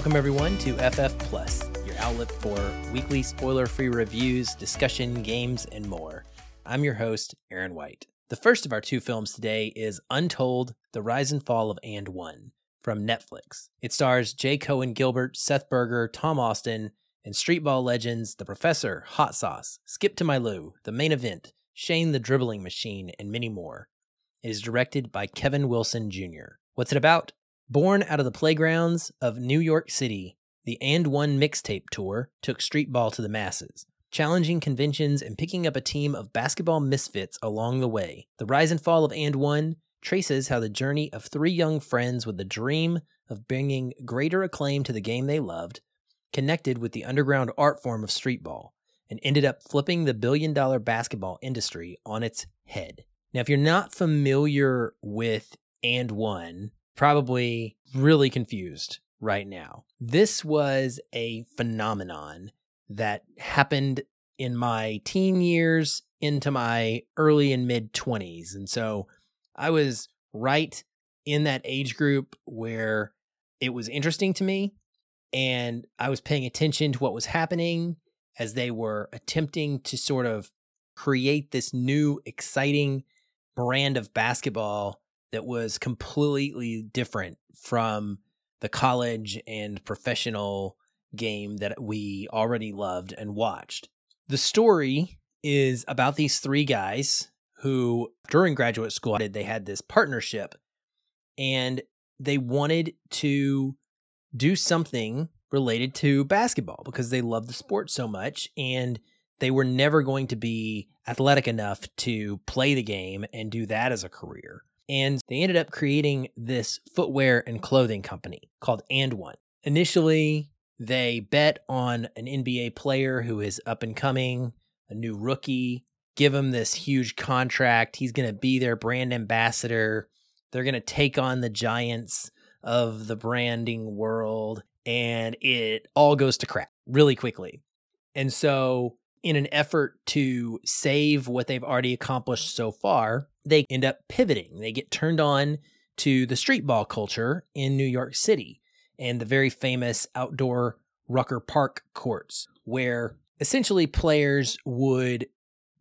Welcome, everyone, to FF Plus, your outlet for weekly spoiler free reviews, discussion, games, and more. I'm your host, Aaron White. The first of our two films today is Untold The Rise and Fall of And One from Netflix. It stars Jay Coen Gilbert, Seth Berger, Tom Austin, and streetball legends The Professor, Hot Sauce, Skip to My Lou, The Main Event, Shane the Dribbling Machine, and many more. It is directed by Kevin Wilson Jr. What's it about? Born out of the playgrounds of New York City, the And One mixtape tour took streetball to the masses, challenging conventions and picking up a team of basketball misfits along the way. The rise and fall of And One traces how the journey of three young friends with the dream of bringing greater acclaim to the game they loved connected with the underground art form of streetball and ended up flipping the billion dollar basketball industry on its head. Now, if you're not familiar with And One, probably really confused right now. This was a phenomenon that happened in my teen years into my early and mid 20s. And so I was right in that age group where it was interesting to me and I was paying attention to what was happening as they were attempting to sort of create this new exciting brand of basketball that was completely different from the college and professional game that we already loved and watched. The story is about these three guys who, during graduate school, they had this partnership and they wanted to do something related to basketball because they loved the sport so much and they were never going to be athletic enough to play the game and do that as a career. And they ended up creating this footwear and clothing company called And One. Initially, they bet on an NBA player who is up and coming, a new rookie, give him this huge contract. He's going to be their brand ambassador. They're going to take on the giants of the branding world, and it all goes to crap really quickly. And so in an effort to save what they've already accomplished so far, they end up pivoting. They get turned on to the street ball culture in New York City and the very famous outdoor Rucker Park courts, where essentially players would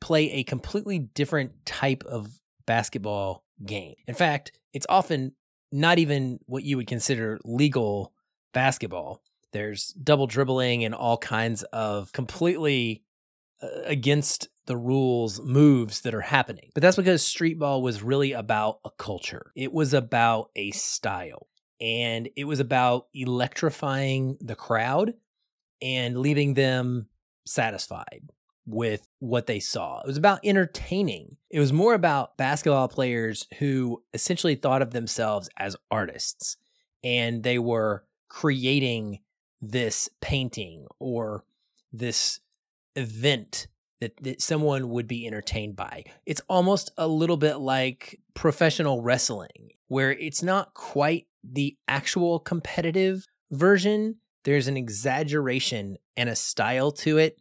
play a completely different type of basketball game. In fact, it's often not even what you would consider legal basketball. There's double dribbling and all kinds of completely uh, against the rules moves that are happening. But that's because street ball was really about a culture. It was about a style. And it was about electrifying the crowd and leaving them satisfied with what they saw. It was about entertaining. It was more about basketball players who essentially thought of themselves as artists and they were creating this painting or this event that, that someone would be entertained by. It's almost a little bit like professional wrestling, where it's not quite the actual competitive version. There's an exaggeration and a style to it.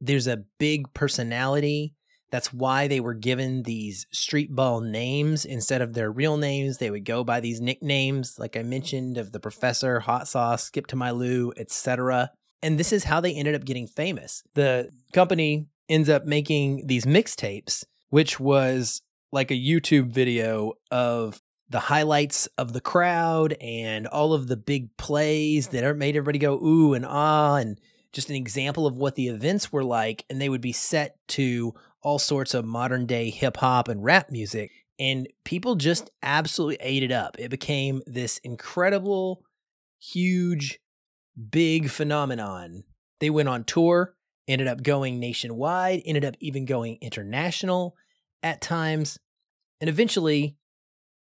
There's a big personality. That's why they were given these street ball names instead of their real names. They would go by these nicknames, like I mentioned, of the professor, hot sauce, skip to my Lou, etc. And this is how they ended up getting famous. The company ends up making these mixtapes, which was like a YouTube video of the highlights of the crowd and all of the big plays that made everybody go ooh and ah and just an example of what the events were like. And they would be set to all sorts of modern day hip hop and rap music. And people just absolutely ate it up. It became this incredible huge big phenomenon. They went on tour, ended up going nationwide, ended up even going international at times, and eventually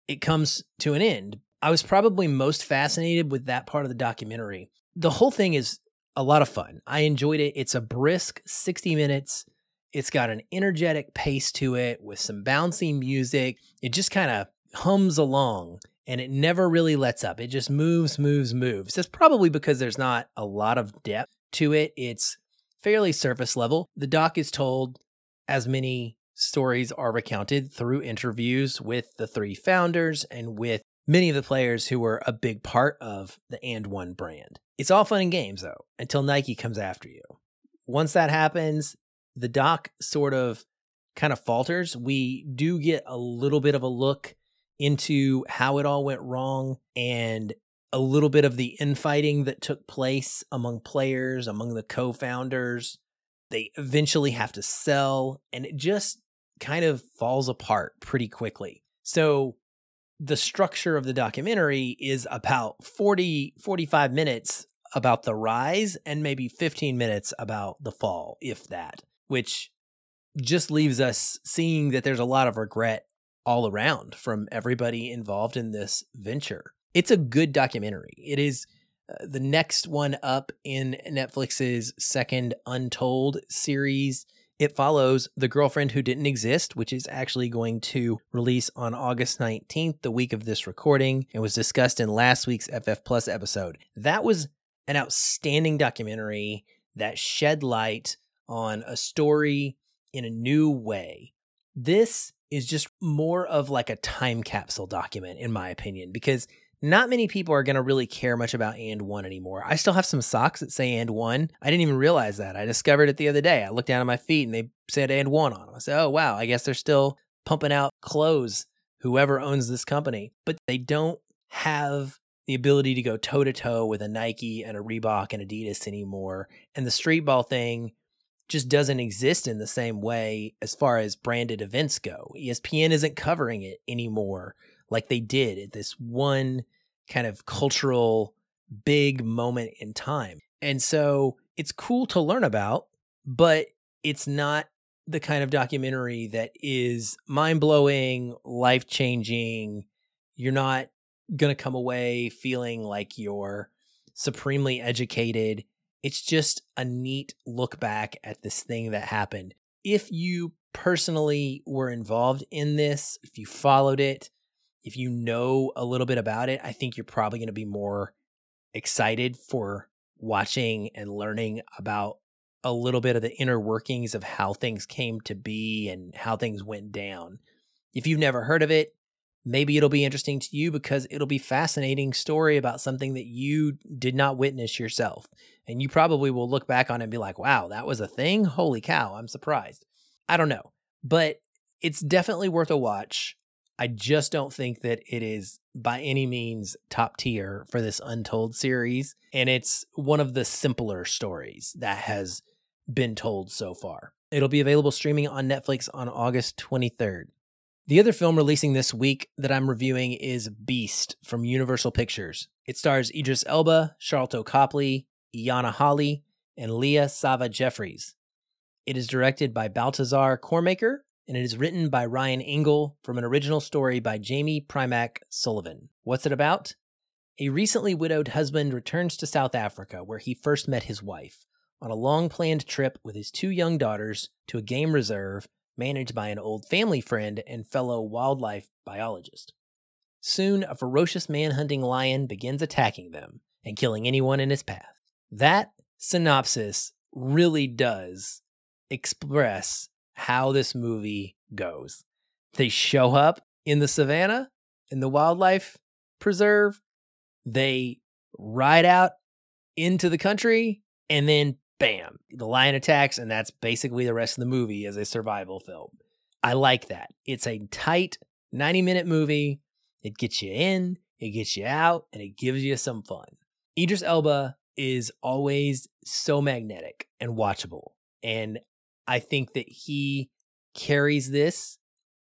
it comes to an end. I was probably most fascinated with that part of the documentary. The whole thing is a lot of fun. I enjoyed it. It's a brisk 60 minutes. It's got an energetic pace to it with some bouncy music. It just kind of hums along and it never really lets up. It just moves, moves, moves. That's probably because there's not a lot of depth to it. It's fairly surface level. The doc is told as many stories are recounted through interviews with the three founders and with many of the players who were a big part of the And One brand. It's all fun and games though, until Nike comes after you. Once that happens, the doc sort of kind of falters. We do get a little bit of a look into how it all went wrong and a little bit of the infighting that took place among players, among the co founders. They eventually have to sell, and it just kind of falls apart pretty quickly. So, the structure of the documentary is about 40, 45 minutes about the rise and maybe 15 minutes about the fall, if that, which just leaves us seeing that there's a lot of regret all around from everybody involved in this venture. It's a good documentary. It is uh, the next one up in Netflix's second Untold series. It follows The Girlfriend Who Didn't Exist, which is actually going to release on August 19th, the week of this recording, and was discussed in last week's FF Plus episode. That was an outstanding documentary that shed light on a story in a new way. This is just more of like a time capsule document, in my opinion, because not many people are going to really care much about and one anymore. I still have some socks that say and one. I didn't even realize that. I discovered it the other day. I looked down at my feet and they said and one on them. I said, oh, wow, I guess they're still pumping out clothes, whoever owns this company. But they don't have the ability to go toe to toe with a Nike and a Reebok and Adidas anymore. And the street ball thing just doesn't exist in the same way as far as branded events go. ESPN isn't covering it anymore like they did at this one kind of cultural big moment in time. And so it's cool to learn about, but it's not the kind of documentary that is mind blowing, life changing. You're not going to come away feeling like you're supremely educated. It's just a neat look back at this thing that happened. If you personally were involved in this, if you followed it, if you know a little bit about it, I think you're probably going to be more excited for watching and learning about a little bit of the inner workings of how things came to be and how things went down. If you've never heard of it, maybe it'll be interesting to you because it'll be a fascinating story about something that you did not witness yourself. And you probably will look back on it and be like, "Wow, that was a thing? Holy cow, I'm surprised." I don't know, but it's definitely worth a watch. I just don't think that it is by any means top tier for this Untold series. And it's one of the simpler stories that has been told so far. It'll be available streaming on Netflix on August 23rd. The other film releasing this week that I'm reviewing is Beast from Universal Pictures. It stars Idris Elba, Sharlto Copley, Iyana Halley, and Leah Sava Jeffries. It is directed by Baltasar Kormákur and it is written by Ryan Engle from an original story by Jaime Primak Sullivan. What's it about? A recently widowed husband returns to South Africa, where he first met his wife, on a long planned trip with his two young daughters to a game reserve managed by an old family friend and fellow wildlife biologist. Soon, a ferocious man hunting lion begins attacking them and killing anyone in his path. That synopsis really does express how this movie goes. They show up in the savannah, in the wildlife preserve. They ride out into the country, and then bam, the lion attacks, and that's basically the rest of the movie as a survival film. I like that. It's a tight 90 minute movie. It gets you in, it gets you out, and it gives you some fun. Idris Elba is always so magnetic and watchable. And I think that he carries this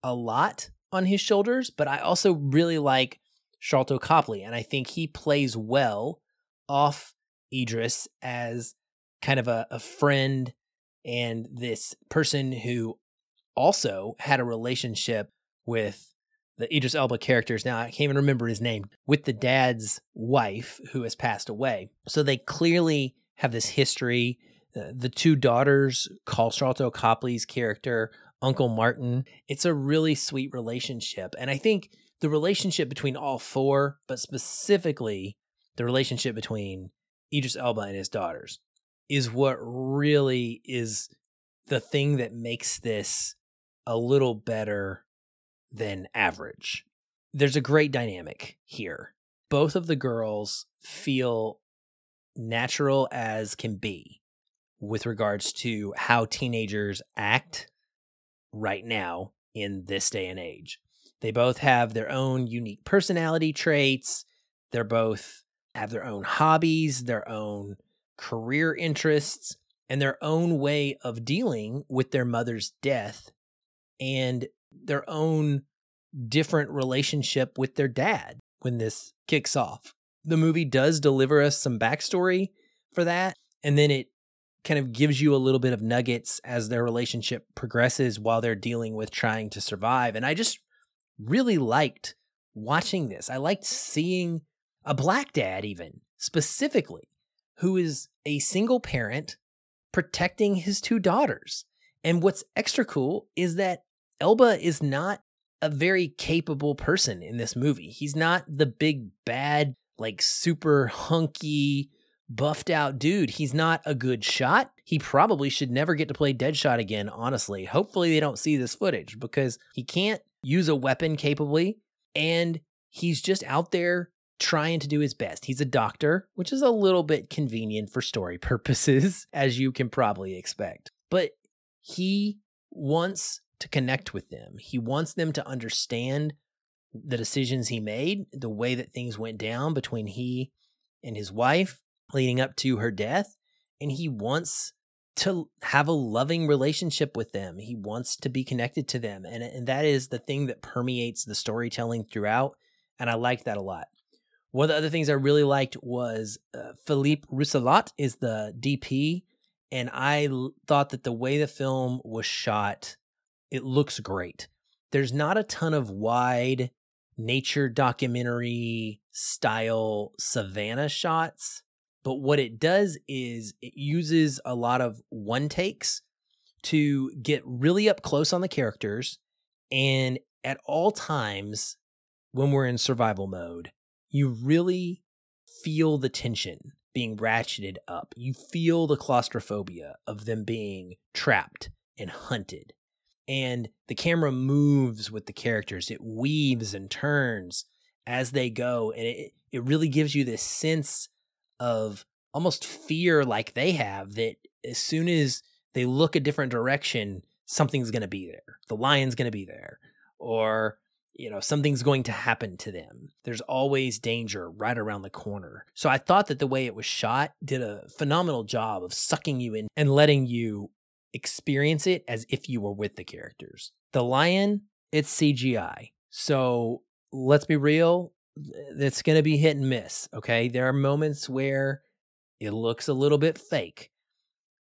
a lot on his shoulders, but I also really like Sharlto Copley, and I think he plays well off Idris as kind of a, a friend and this person who also had a relationship with the Idris Elba characters. Now I can't even remember his name with the dad's wife who has passed away. So they clearly have this history the two daughters call Sharlto Copley's character Uncle Martin. It's a really sweet relationship. And I think the relationship between all four, but specifically the relationship between Idris Elba and his daughters, is what really is the thing that makes this a little better than average. there's a great dynamic here. Both of the girls feel natural as can be with regards to how teenagers act right now in this day and age. They both have their own unique personality traits. They're both have their own hobbies, their own career interests, and their own way of dealing with their mother's death and their own different relationship with their dad when this kicks off. The movie does deliver us some backstory for that, and then it kind of gives you a little bit of nuggets as their relationship progresses while they're dealing with trying to survive. And I just really liked watching this. I liked seeing a black dad, even specifically, who is a single parent protecting his two daughters. And what's extra cool is that Elba is not a very capable person in this movie. He's not the big bad, like super hunky, buffed out dude. He's not a good shot. He probably should never get to play Deadshot again, honestly. Hopefully, they don't see this footage because he can't use a weapon capably. And he's just out there trying to do his best. He's a doctor, which is a little bit convenient for story purposes, as you can probably expect. But he wants to connect with them. He wants them to understand the decisions he made, the way that things went down between he and his wife leading up to her death. And he wants to have a loving relationship with them. He wants to be connected to them. And, and that is the thing that permeates the storytelling throughout. And I like that a lot. One of the other things I really liked was uh, Philippe Rousselot is the DP, and I l- thought that the way the film was shot, it looks great. There's not a ton of wide nature documentary style savannah shots, but what it does is it uses a lot of one takes to get really up close on the characters, and at all times when we're in survival mode, you really feel the tension being ratcheted up. You feel the claustrophobia of them being trapped and hunted. And the camera moves with the characters, it weaves and turns as they go. And it, it really gives you this sense of almost fear, like they have, that as soon as they look a different direction, something's going to be there. The lion's going to be there. Or you know, something's going to happen to them. There's always danger right around the corner. So I thought that the way it was shot did a phenomenal job of sucking you in and letting you experience it as if you were with the characters. The lion, it's CGI. So let's be real, it's going to be hit and miss. Okay. There are moments where it looks a little bit fake.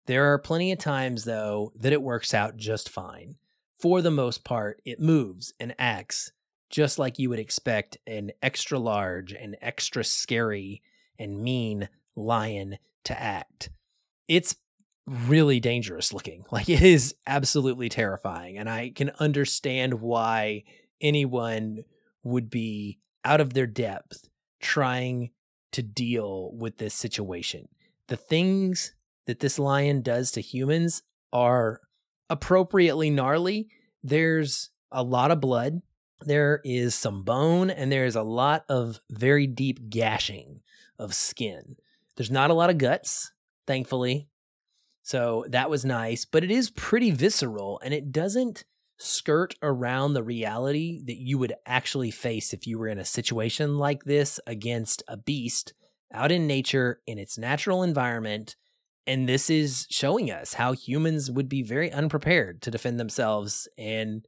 There are plenty of times, though, that it works out just fine. For the most part, it moves and acts just like you would expect an extra large and extra scary and mean lion to act. It's really dangerous looking. Like it is absolutely terrifying. And I can understand why anyone would be out of their depth trying to deal with this situation. The things that this lion does to humans are appropriately gnarly. There's a lot of blood there is some bone and there is a lot of very deep gashing of skin. There's not a lot of guts, thankfully. So that was nice, but it is pretty visceral and it doesn't skirt around the reality that you would actually face if you were in a situation like this against a beast out in nature in its natural environment. And this is showing us how humans would be very unprepared to defend themselves and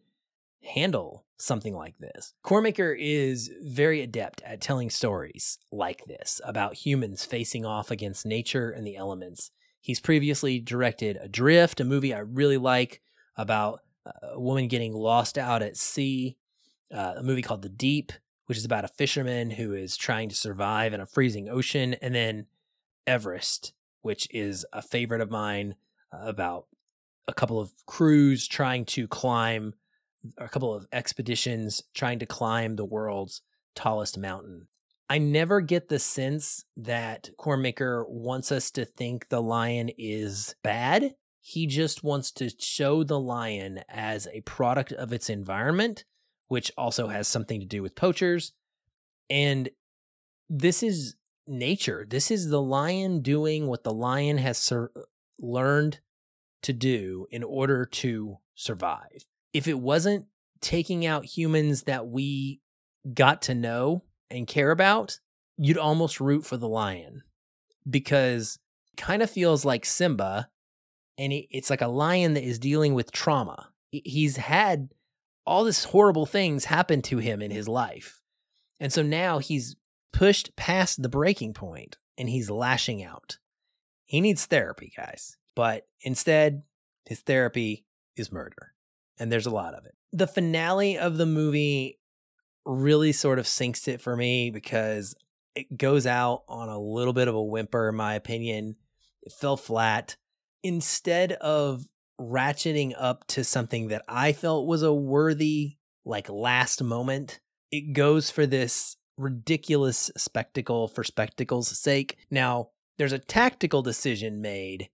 handle something like this. Kormákur is very adept at telling stories like this about humans facing off against nature and the elements. He's previously directed Adrift, a movie I really like about a woman getting lost out at sea, uh, a movie called The Deep, which is about a fisherman who is trying to survive in a freezing ocean, and then Everest, which is a favorite of mine uh, about a couple of crews trying to climb a couple of expeditions trying to climb the world's tallest mountain. I never get the sense that Kormákur wants us to think the lion is bad. He just wants to show the lion as a product of its environment which also has something to do with poachers. And this is nature. This is the lion doing what the lion has sur- learned to do in order to survive. If it wasn't taking out humans that we got to know and care about, you'd almost root for the lion because kind of feels like Simba and it's like a lion that is dealing with trauma. He's had all this horrible things happen to him in his life. And so now he's pushed past the breaking point and he's lashing out. He needs therapy, guys. But instead, his therapy is murder. And there's a lot of it. The finale of the movie really sort of sinks it for me because it goes out on a little bit of a whimper, in my opinion. It fell flat. Instead of ratcheting up to something that I felt was a worthy, like, last moment, it goes for this ridiculous spectacle for spectacle's sake. Now, there's a tactical decision made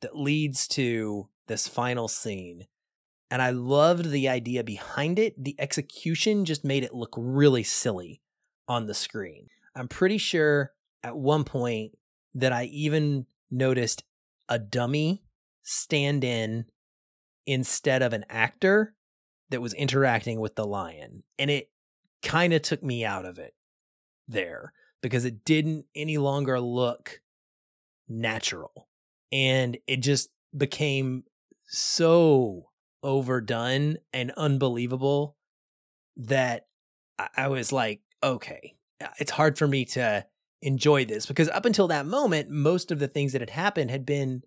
that leads to this final scene. And I loved the idea behind it. The execution just made it look really silly on the screen. I'm pretty sure at one point that I even noticed a dummy stand in instead of an actor that was interacting with the lion. And it kind of took me out of it there because it didn't any longer look natural. And it just became so overdone and unbelievable that I was like, okay, it's hard for me to enjoy this because up until that moment, most of the things that had happened had been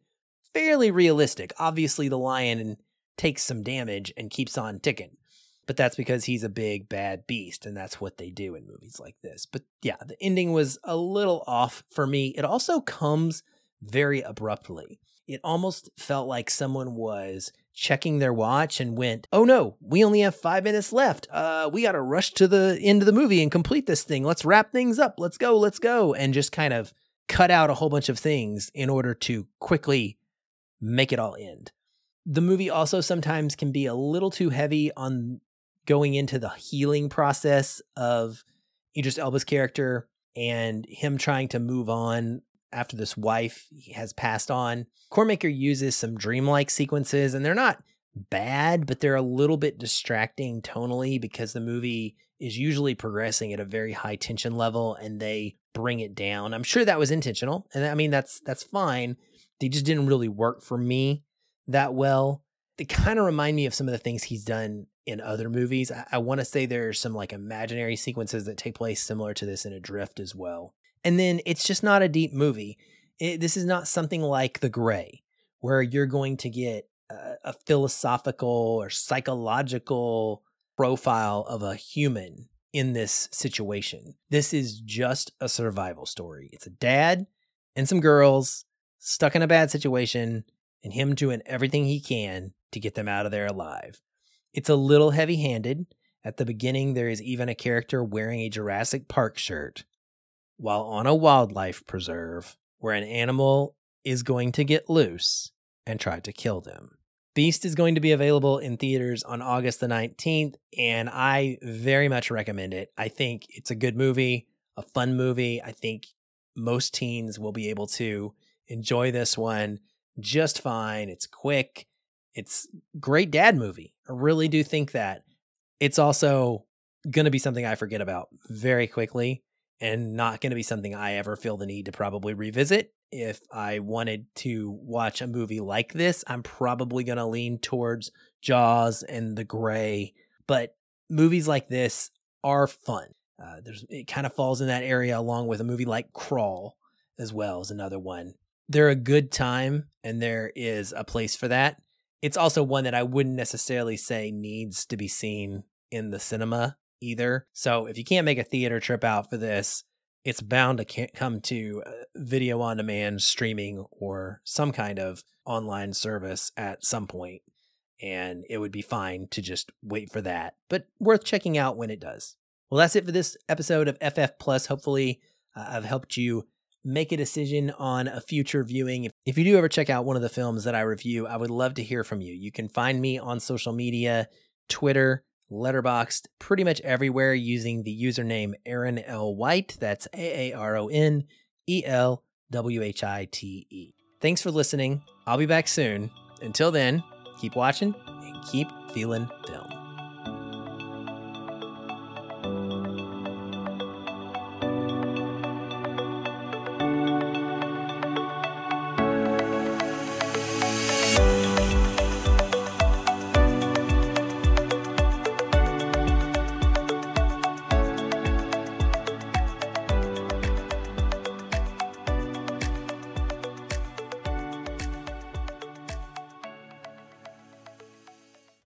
fairly realistic. Obviously, the lion takes some damage and keeps on ticking, but that's because he's a big bad beast, and that's what they do in movies like this. But yeah, the ending was a little off for me. It also comes very abruptly. It almost felt like someone was checking their watch and went, "Oh no, we only have 5 minutes left. Uh we got to rush to the end of the movie and complete this thing. Let's wrap things up. Let's go. Let's go." And just kind of cut out a whole bunch of things in order to quickly make it all end. The movie also sometimes can be a little too heavy on going into the healing process of Idris Elba's character and him trying to move on after this wife has passed on. Kormákur uses some dreamlike sequences, and they're not bad, but they're a little bit distracting tonally because the movie is usually progressing at a very high tension level and they bring it down. I'm sure that was intentional. And I mean that's that's fine. They just didn't really work for me that well. They kind of remind me of some of the things he's done in other movies. I, I want to say there's some like imaginary sequences that take place similar to this in Adrift as well. And then it's just not a deep movie. It, this is not something like The Grey, where you're going to get a, a philosophical or psychological profile of a human in this situation. This is just a survival story. It's a dad and some girls stuck in a bad situation and him doing everything he can to get them out of there alive. It's a little heavy handed. At the beginning, there is even a character wearing a Jurassic Park shirt while on a wildlife preserve where an animal is going to get loose and try to kill them. Beast is going to be available in theaters on August the 19th, and I very much recommend it. I think it's a good movie, a fun movie. I think most teens will be able to enjoy this one just fine. It's quick. It's great dad movie. I really do think that. It's also going to be something I forget about very quickly and not going to be something I ever feel the need to probably revisit. If I wanted to watch a movie like this, I'm probably going to lean towards Jaws and The Grey. But movies like this are fun. Uh, there's it kind of falls in that area along with a movie like Crawl as well as another one. They're a good time and there is a place for that. It's also one that I wouldn't necessarily say needs to be seen in the cinema either. So if you can't make a theater trip out for this, it's bound to come to uh, video on demand streaming or some kind of online service at some point and it would be fine to just wait for that but worth checking out when it does. Well that's it for this episode of ff plus. Hopefully uh, i've helped you make a decision on a future viewing. If, if you do ever check out one of the films that i review i would love to hear from you. You can find me on social media twitter Letterboxd, pretty much everywhere using the username Aaron L. White. That's A A R O N E L W H I T E. Thanks for listening. I'll be back soon. Until then, keep watching and keep feeling film.